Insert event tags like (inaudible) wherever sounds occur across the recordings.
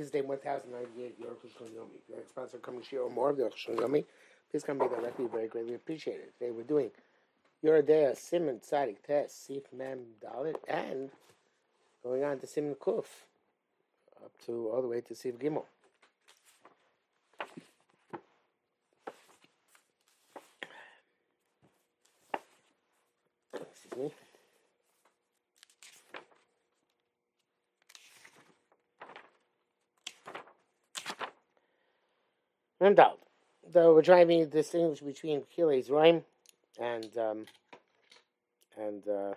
Tuesday 1098 York Yomi. The next sponsor coming share or more of the Yomi. Please come by directly, very greatly appreciated. Today we're doing Yoradea, Simon, Tzadik, Test, Sif, Mem, Dalit, and going on to Simon Kuf, up to all the way to Sif Gimel. Excuse me. Doubt. Though we're trying to distinguish between Kile's rhyme and um, and uh,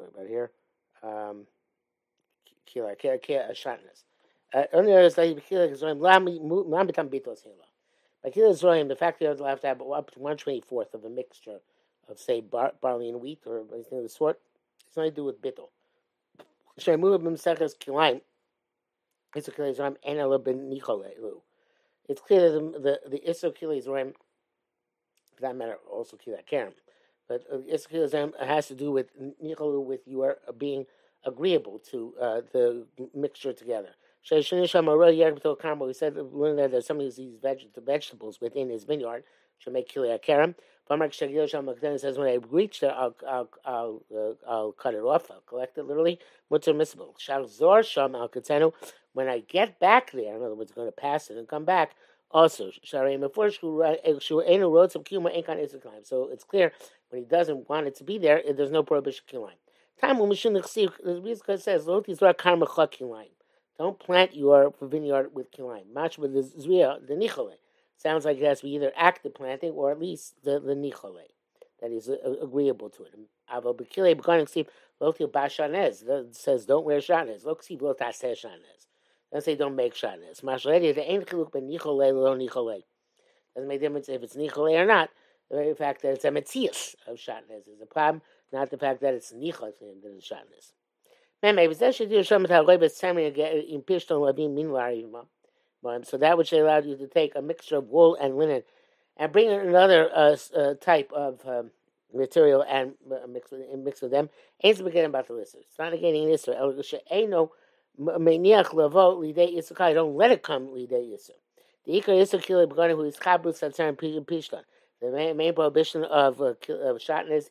about here? Um, Kila, Kila, Kila, Shatness. Only is that Kila is rhyme. Lam bitam bitos hila. By Kila rhyme. The fact that you have to have up to one twenty fourth of a mixture of say bar, barley and wheat or anything of the sort. It's nothing to do with bittel. Shemua b'mseches kilayim. It's clear It's clear that the the, Isser Kilayim, for that matter, also Kilat Kerem. But uh, Isser has to do with Nicholu, with you are being agreeable to uh, the mixture together. He said learning that there's some of these veg- vegetables within his vineyard to make Kilayim Kerem. says, when I reach there, I'll, I'll, I'll, uh, I'll cut it off. I'll collect it literally. Mutter miscible. Zor Sham Al when I get back there, in other words, going to pass it and come back, also, so it's clear when he doesn't want it to be there, there's no prohibition kilayim. Time when the reason says, Don't plant your vineyard with kilayim. Match with the zriya, the nichole. Sounds like it has to be either active planting or at least the, the that is uh, agreeable to it. Avo bekile begonim ksiv lotil bashanez says don't wear shanez. Lo ksiv lo taseh shanez. Let's say don't make shatnez. Mashaledi, the ain't chiluk ben nichole lo nichole. Doesn't make difference if it's nichole or not. The very fact that it's a metzias of shatnez is a problem, not the fact that it's nichole that it's shatnez. So that which allowed you to take a mixture of wool and linen and bring in another uh, uh, type of um, material and uh, mix, with, mix with them. Ain't forgetting about the list. It's not negating lidei Yisrael. Don't let it come lidei Yisrael. The ikar Yisrael begonim who is chabus satzar and pishtan. The main, main prohibition of, uh, of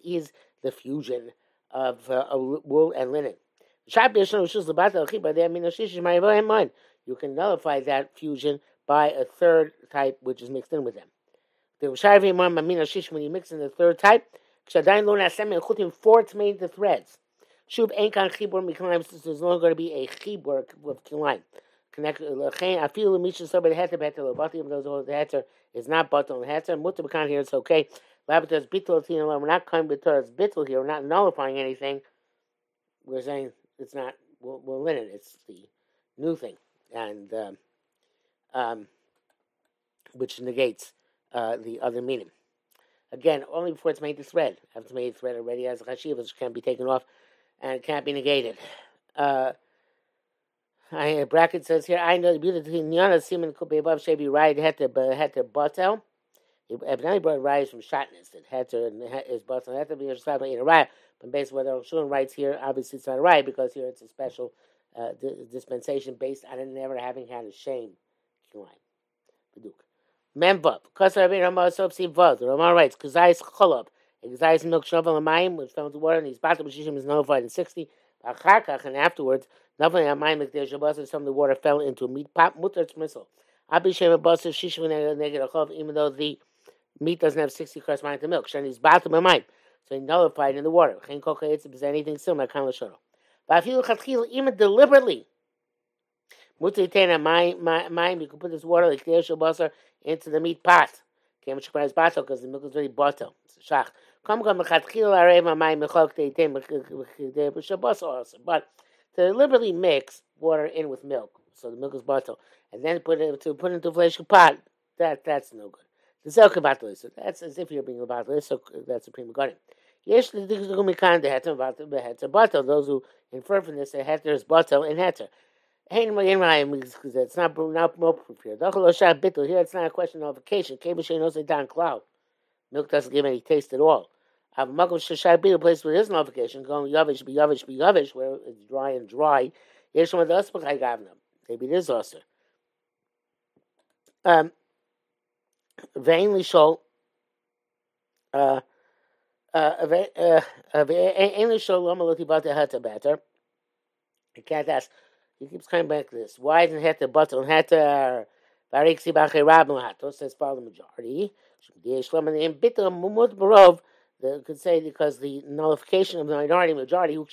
is the fusion of uh, wool and linen. You can nullify that fusion by a third type which is mixed in with them. The when you mix in the third type, four to make the threads. Shub Enkan Chibur Mikhaim, there's no going to be a Chibur with Kilaim. Connect uh, I feel the Misha Sober the Heter Better, Lobati, even though the Heter is not Batal and Heter, Mutter Bekan here, it's okay. Labatas Bittul Tina, we're not coming with Torah's Bittul here, we're not nullifying anything. We're saying it's not, we're, we're linen, it's the new thing. And, um, um, which negates uh, the other meaning. Again, only before it's made the thread. After it's made the thread already as a chashiv, which can't be taken off and can't be negated. Uh, I, bracket says here, I know the beauty between Nyana Simon could be above Shebi right heter but heter botel. Evidently brought rise from shotness that heter is botel heter be described in a riot. But based on what Shulin writes here, obviously it's not a riot because here it's a special uh, dispensation based on it never having had a shame. Memvav. Because Rabbi Ramah Vav. The Ramah writes, Kazais Cholab. Exercise milk shovel mayim, which fell into water, and his of shishim is nullified in 60. Achakach, and afterwards, nothing on mayim, if there's a some of the water fell into a meat pot, mutter missile. Abishem a bus of shishim negative chov, even though the meat doesn't have 60 cross mayim to milk. Shani is bottom of mayim. So he nullified in the water. Chen koka is anything similar, kan l'shono. Even deliberately, mutter tena mayim, you can put this water like the into the meat pot. Can't because the milk is very bottle. It's a shach. But to deliberately mix water in with milk, so the milk is butter, and then put it to put into a flesh pot, that that's no good. The zelka so that's as if you're being about so that's a prima garden. Yes, the dikumikan the heter about the heter batel. Those who infer from this, the heter is batel and heter. It's not not more proof here. Here, it's not a question of vacation. Kebushay knows it down cloud. Milk doesn't give any taste at all. Have Makom Shashai be a place where there's no going Yavish be Yavish be Yavish, where it's dry and dry. Yesh one das b'chai gavna. Maybe it is also. Um, vainly shol. Uh, I can't ask. He keeps coming back to this. Why isn't hata bata hata? Variksi b'chai rabin hato says by the majority. In bitter mumut barov. Could say because the nullification of the minority majority, when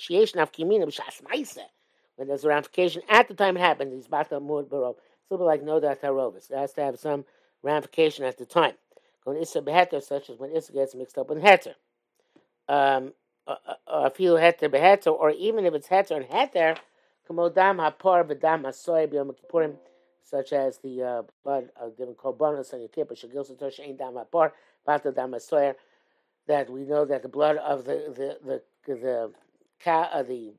there's a ramification at the time it happened, these bata mud barov. It's a little like no tarovis. It has to have some ramification at the time. When issa beheter, such as when issa gets mixed up with heter. Um, a few heter beheter, or even if it's heter and heter, kamodam hapor v'dam hasoy b'yom kippurim, such as the uh, blood of the korbanos on your kippur, shagil sator shein dam hapor, bata dam hasoyer, that we know that the blood of the the the, the cow uh, the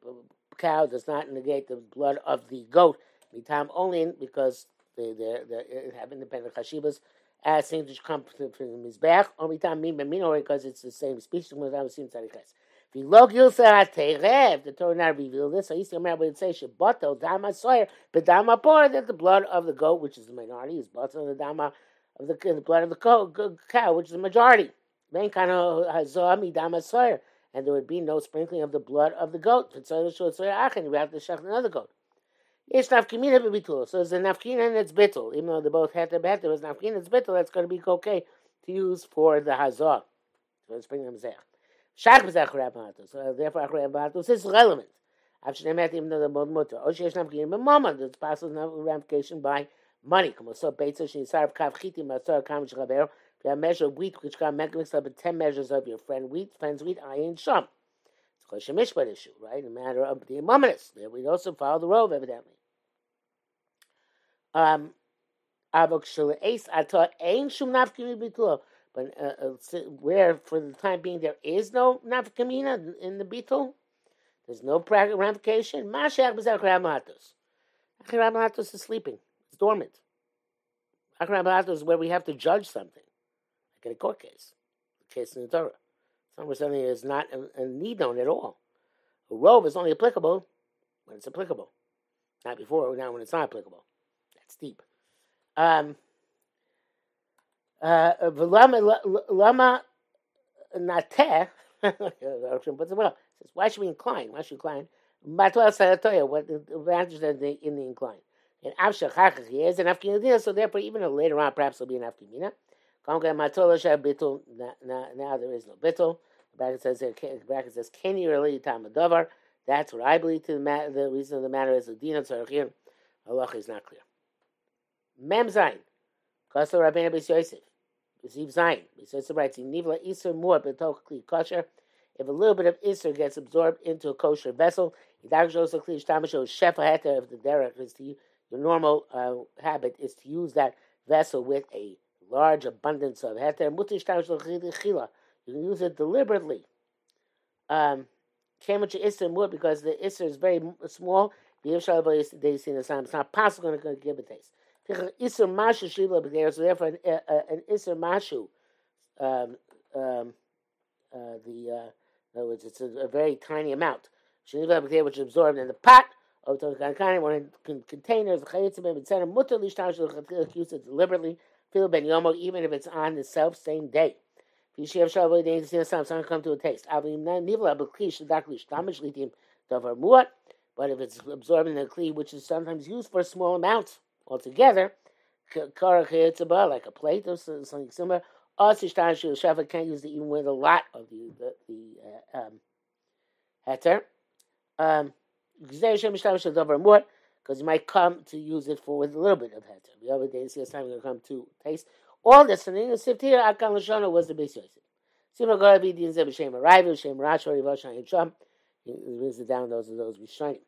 cow does not negate the blood of the goat. Mitam only because they they they have independent chashivas as things which come from the mizbeach. Or mitam min b'minor because it's the same species. Mitam sim tzariches. V'lo gilsa haterev. The Torah not revealed this. So Yisrael Mer would say shebato dama soyer bedama por that the blood of the goat, which is the minority, is bato the dama of the, the blood of the cow, which is the majority. Then kind of uh, hazoah midama soyer, And there would be no sprinkling of the blood of the goat. You have to shech another goat. Yes, nafkimina bebitul. So there's a nafkina and it's bittul. Even though they both had to bet, there was nafkina, it's bittul. That's going to be okay to use for the hazah. So let's bring them zech. Shach b'zech rabbatus. So therefore, rabbatus is relevant. After they even though the mod mutter. Oh, sheyesh nafkina b'mama. There's possible ramification by money. Come on, so beitza she sarv kav chiti masor kam shchabero. You have measure of wheat, which got mixed up ten measures of your friend wheat, friend's wheat, ayin sham. It's a mishpat issue, right? A matter of the imamanis. There we also follow the rove, evidently. Um, but uh, uh, where for the time being there is no nafkamina in the beetle, there's no practical ramification. Mashiach b'zach ramahatos. Ramahatos is sleeping. It's dormant. Ramahatos is where we have to judge something like in a court case, a case in the Torah. Something something is not a, need known at all. A rove is only applicable when it's applicable, not before or now when it's not applicable. That's deep. Um, uh, lama nateh. (laughs) Says, why should we incline? Why should we incline? What the advantage the, in the incline? And Avshach he is an Afkinadina, so therefore even later on perhaps there'll be an Afkinina. Now there is no bittul. The bracket says the bracket says can you really tamadavar? That's what I believe. To the, matter, the reason of the matter is the dina tzarachim. Allah is not clear. Mem zayin. Kasser Rabbeinu Bes Yosef. Receive zayin. Bes Yosef writes nivla iser more b'tok kli kosher. If a little bit of iser gets absorbed into a kosher vessel, also kli shtamasho shefa heter. If the derech is to your normal uh, habit is to use that vessel with a large abundance of heter. You can use it deliberately. Um, isser more because the isser is very small. It's not possible to give a taste. Isser mashu shila b'geir. Therefore, an, uh, an isser mashu, um, um, uh, the uh, in other words, it's a, a very tiny amount. Shila which is absorbed in the pot. Of the one in containers, etc. Mutter lishtash use it deliberately feel ben yomo, even if it's on the self same day. Someone come to a taste. But if it's absorbed in the kli, which is sometimes used for small amounts altogether, like a plate or something similar, also Shafa can't use it even with a lot of the the, the uh, um, heter. Um, because you might come to use it for with a little bit of heter. The other day, see, time you're going to come to taste all this. And in the sift here, Akan Lashona was the base Yosef. Sima Gora Bidin Zeb Shem Arrival, Shem Rash, or Yivashan Yisham. He brings it down, those are those Rishonim.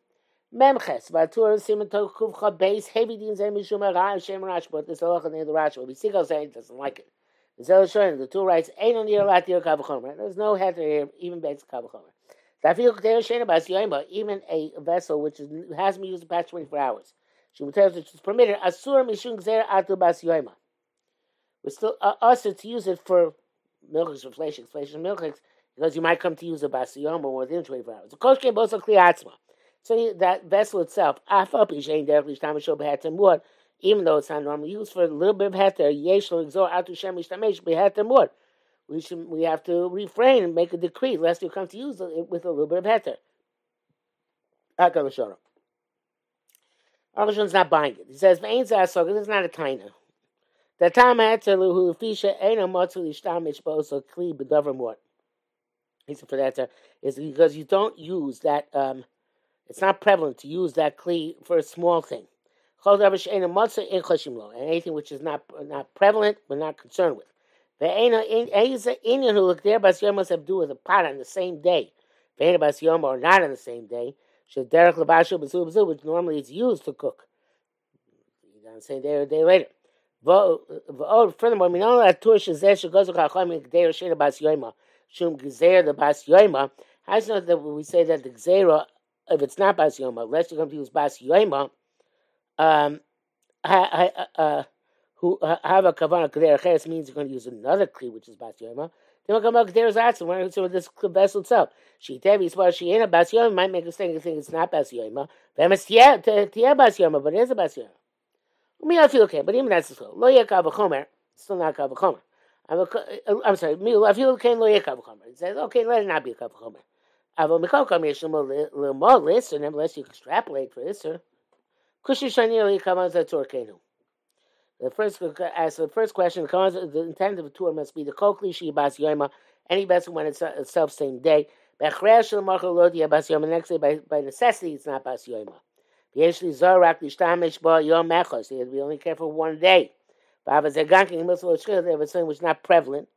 Memches, Vatur, Simon Tok Kuvcha, base, heavy Din Zeb Mishum Arah, Shem Rash, but this Allah near the Rash, will be Sigal saying doesn't like it. The Zel the two writes, Ain't on the Lat Yer Kavachomer. There's no heter here, even base Kavachomer. Even a vessel which is, has been used the past 24 hours. Which is permitted. Asur mishun gzer atu bas. We're still uh, us to use it for milchiks, for fleshix, fleshix, milchiks, because you might come to use a bas within 24 hours. The kosh both kliatzma. So that vessel itself, even though it's not normally used for a little bit of heter, yesh lo exor atu shem ishtamesh beheter mud. We should we have to refrain and make a decree lest you come to use it with a little bit of heter. Akal Arishon's not buying it. He says, "Ve'ain zasog." This is not a taina. The time heter luhu fisha ena matzu lishtamish bo'oso kli bedavrim what. He said for that is because you don't use that. Um, it's not prevalent to use that kli for a small thing. And anything which is not not prevalent, we're not concerned with. The Indian who look there, Bas Yom must have do with a pot on the same day. Ve'ena Bas Yom or not on the same day. Should Derek Labashu Basu which normally is used to cook. On the same day or a day later. Furthermore, we know that Tur Shazeh Shagozu Chacham Gdeir Shena Bas Yoma Shum Gezer the Bas Yoma. How do you know that we say that the Gzera, if it's not Bas Yoma, unless you're going to use Bas Yoma, um, I, I, uh, who have a kavana kader cheres means you're going to use another kli, which is bas yoma. Then we'll come back kader zatz, and so this vessel itself. She tevi swar she ain't a bas yoma might make us think think it's not bas yoma. Ve'emes tia tia bas yoma, but it is a bas yoma. Me, I feel okay, but even that's so. Lo yekav chomer, still not kav chomer. I'm, a, uh, I'm sorry, me, I feel okay, lo yekav chomer. It says, okay, let it not be a kav chomer. Avo mikol kam yesh a little more list, and unless you extrapolate for this, sir. The first, as the first question, the intent of a tour must be the kokli shi bas yoima, any vessel when it's uh, itself same day. The next day, by, by necessity, it's not bas yoima. We only care for one day. If it's something which is not prevalent,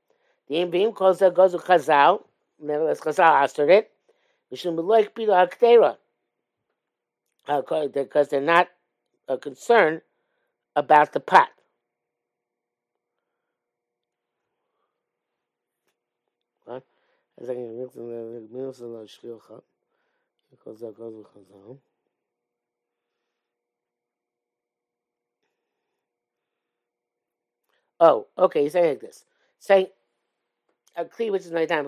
the aim being calls that goes to chazal. Nevertheless, chazal answered it. Uh, because they're not uh, a concern about the pot. Oh, okay, he's saying like this. Saying a kli which is nighttime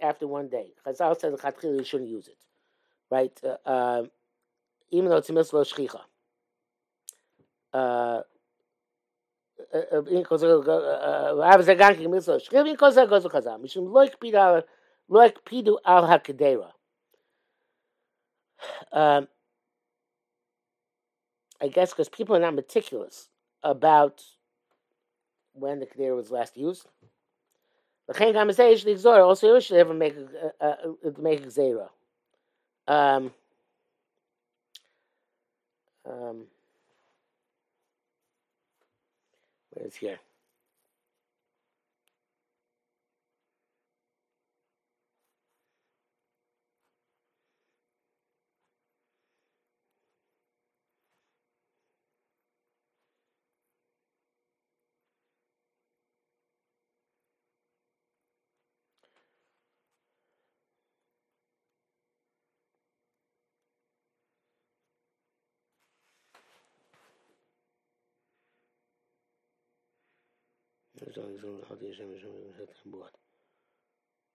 after one day. Chazal says the you shouldn't use it. Right? Uh, uh, even though it's a mitzvah shchicha این I guess because people are not meticulous about when the Kedera was last used. L'chein gam zeh ish l'gzora, also you should ever make, uh, uh, make zera. Um, um, is here.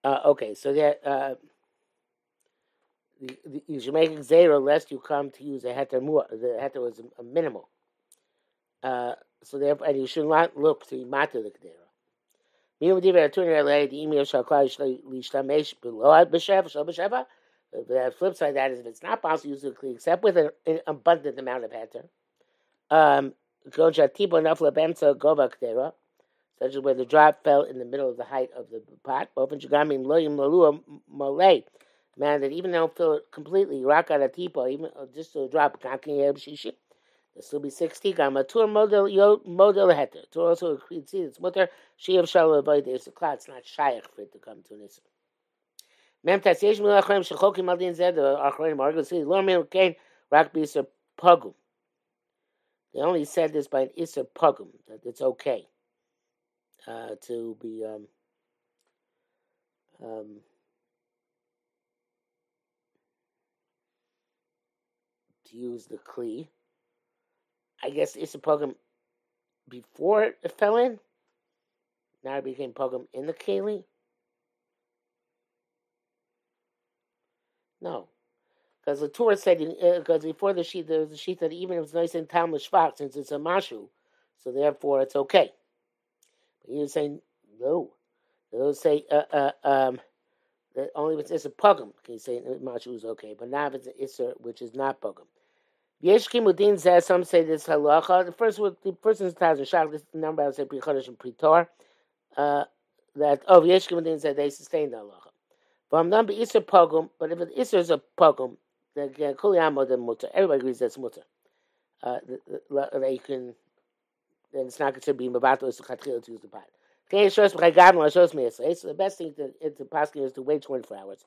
Uh, okay, so that uh, the, the, you should make a zera lest you come to use a heter more. The heter was a, a minimal. Uh, so therefore, and you should not look to matter the kedera. The flip side of that is if it's not possible to use the except with an, an abundant amount of heter. Um, such as where the drop fell in the middle of the height of the pot. Often Shigamim Loyim Lalua Malay. Man, that even don't fill it completely, rock out a teapot, even uh, just to drop, this will be 60 gamma. Tur model model heter. Tur also see its mutter. She of shalom avoid a cloud. It's not shaykh for it to come to this. Mem tasyesh mil achrayim shechokim al din zed achrayim argu see lo mil kain rak biser pogum. They only said this by an iser pogum that it's okay uh, to be um, um, to use the kli. I guess it's a program before it fell in. Now it became program in the keli. No, Because the Torah said, because uh, before the sheet, there was a sheet that even if it's nice in Talmud Shvat, since it's a Mashu, so therefore it's okay. But you're saying, no. They'll say, uh, uh, um, that only if it's a pugum can you say Mashu is okay, but not if it's an Isser, which is not pugum. Yesh Kimudin says, some say this halacha. The first one, the first is Taz Shach, this number I would say Prichodesh and Pritor. Uh, that, oh, Yesh Kimudin said they sustain the halacha. But I'm not be Isser pugum, but if it Isser is a pugum, then Kuliyamo the mutter. Everybody agrees that's mutter. Uh, that you can, then it's not considered being Mabato, it's a to use the pot. So the best thing to, to paskin is to wait 24 hours.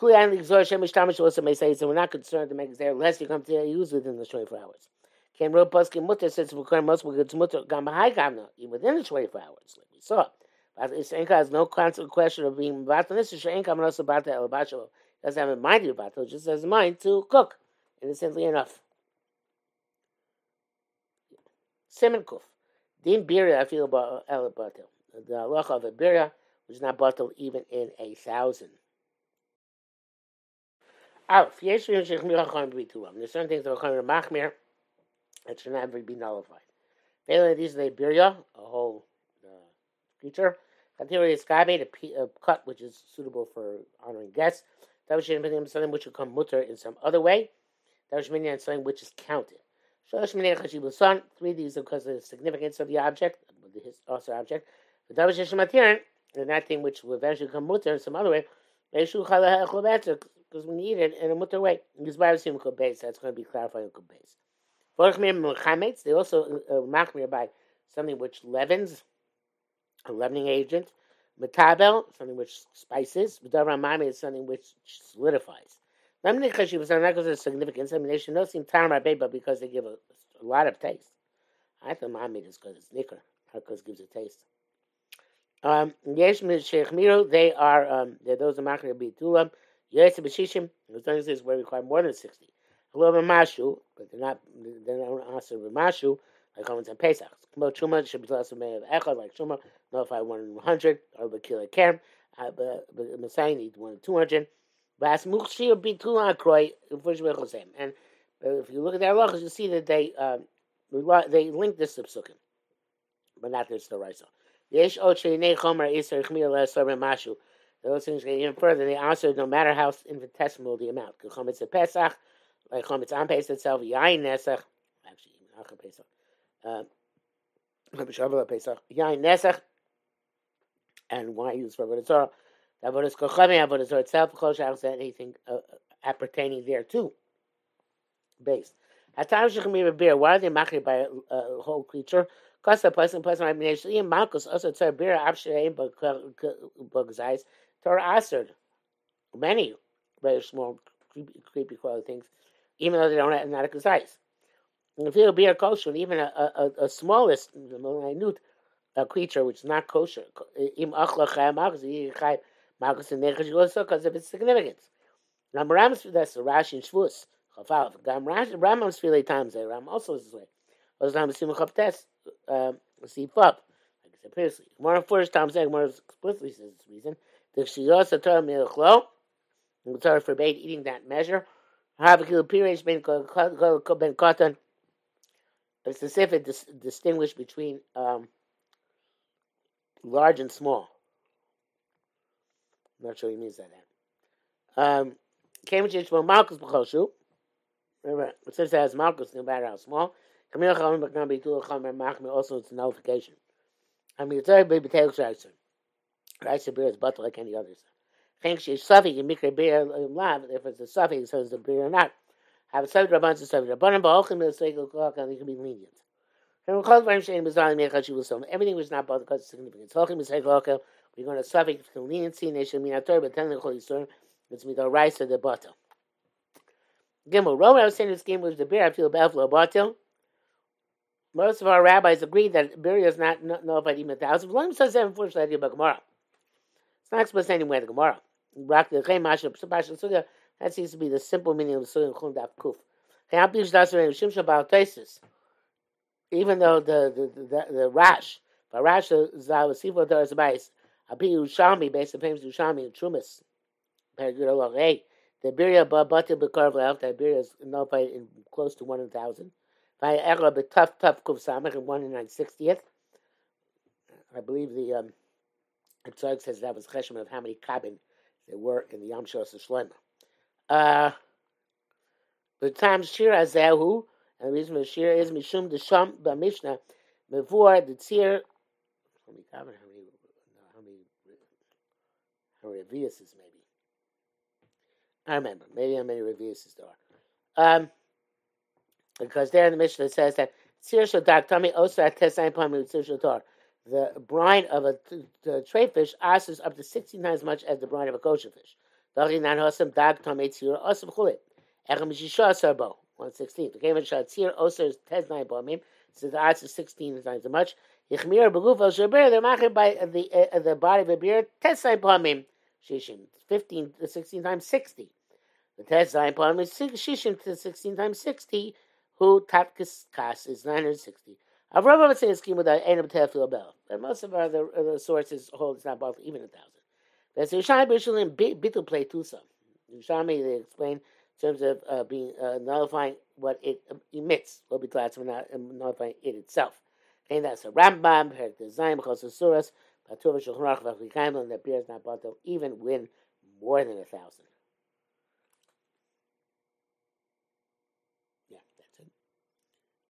We're not concerned to make it there unless you come to use within the 24 hours. Can real paskin mutter says we're can most it's mutter gam high gamna within the 24 hours, like we saw. But it's has no constant question of being about this is coming also about the elabasho. Doesn't have a mind about it, just has a mind to cook. Innocently enough. Simon Kuf. Din Birya, I El Batil. The halacha of a Birya was not batil even in a thousand. Aleph, Yesh There's certain things that are coming to Machmir that should never be nullified. Failing these, they Birya, a whole uh, creature. Continually escape a, a cut which is suitable for honoring guests. That was something which would come mutter in some other way. That was something which is counted. Shalosh Minei Chashiv Son, three these because of the significance of the object, the also object. The Davish Shematirin, and that thing which will eventually come mutter in some other way, because we need it in a mutter way. This Sim base, that's going to be clarified in base. They also uh, machmir by something which leavens, a leavening agent. Metabel, something which spices. Mami is something which solidifies. Lemni she was not because of significance. I mean, they should not seem taram but because they give a, a, lot of taste. I think Mami is because it's nicker, because gives a taste. Um, Sheikh Miro, they are um, they're those of Makar Bitulam. Yes, Bashishim, the is where we require more than sixty. A little mashu, but they're not they're not also mashu like comments on Pesach. Kmo Truma should be less than of Echad, like Truma, notify one in one hundred, or Bakila Kerem, uh, but Messiah needs one in two hundred. And uh, if you look at their halachas, you see that they um, they link this to psukim, but not this to Raisa. Yesh Mashu. Those things get even further. They answer no matter how infinitesimal the amount. A Pesach, like Chometz Pesach itself, Yain Nesach, actually Pesach. Um, Yain Nesach, and why use for Avodah Avodah Kochami, Avodah Zorah itself, Chol Shach anything uh, appertaining there too. Based. Be a beer. Why are they machir by a, a whole creature? Because the person, person, I mean, even Malchus also tzar beer absheim bugzais Torah answered many very small creepy, creepy quality things, even though they don't have not a size. And if you be a kosher, even a, a, a, smallest, minute a creature which is not kosher, because of its significance. Now, Ram's that's Rashi and Shvus. Gam Rambam's three times there. Ram also is this way. Those times Simon Chaptes, see up. Like I said previously, the first times there, more explicitly says this reason. The Shiyos Torah Milchlo, the Torah forbade eating that measure. Havakil Pirish Ben Kotan a specific dis- distinguish between um, large and small. I'm not sure he means that. Um, Cambridge Yishmael Malchus B'choshu. Remember, it says that as Malchus, no matter how small. Kamil Chalim B'kam B'tul Chalim Machmi, also it's a nullification. I mean, it's very big B'tel Shaiser. Rice beer is butter like any others. Think she's suffix in Mikra beer lav, if it's a suffix, it says the beer or not have a seven rabbanon to seven rabbanon, but clock, and can be lenient. Everything was not bothered because of significance. We're going to to leniency, nation Torah, but the Holy Spirit, it's me the the butter. Gimel, Rome, I was saying this game was the beer, I feel bad for butter. Most of our rabbis agree that beer is not nullified even a thousand. Long says that unfortunately about Gemara. It's not expressed anywhere in the Gemara. That seems to be the simple meaning of Surim Chum Daf Kuf. Even though the the the, the Rash, but Rash Zavasivo Doris Bais, Abi Ushami, based on famous Ushami and Trumas, The Biria Babata Bekar V'Alf, the Biria is nullified in close to 1 in 1,000. Vayera Betuf Tuf Kuv Samach in 1 in 960th. I believe the um, says that was Cheshem of how many cabin there were in the Yam Shos Shlomo. Uh, the time Shir Azehu, and the reason for Shir is Mishum the Sham Mishnah Mevor the Tzir. How many cabin? How many? How many? Many Reviuses maybe? I remember. Maybe how many Reviuses there are. Um, because there in the Mishnah it says that the brine of a tray fish asks up to 16 times as much as the brine of a kosher fish. Dag One sixteen. The game of shatzir oser is tes nine bomim. So the odds is sixteen times as much. Yichmir beguf al shaber. They're machir by the uh, the body of a beer tes nine bomim. Shishim fifteen to sixteen times sixty. The tes nine bomim is shishim to sixteen times sixty. Who tatkis kas is nine hundred sixty. Avraham would say a scheme without any tefil bell. But most of our the, the sources hold it's not both even a thousand. That's Bitul play Tusa. Yerushalmi they explain in terms of uh, being uh, nullifying what it emits. Will be glad for not um, nullifying it itself. And that's a Rambam, Perik Design, Chosasuras, Patuva Shulchan Aruch, and that appears not both even when more than a thousand.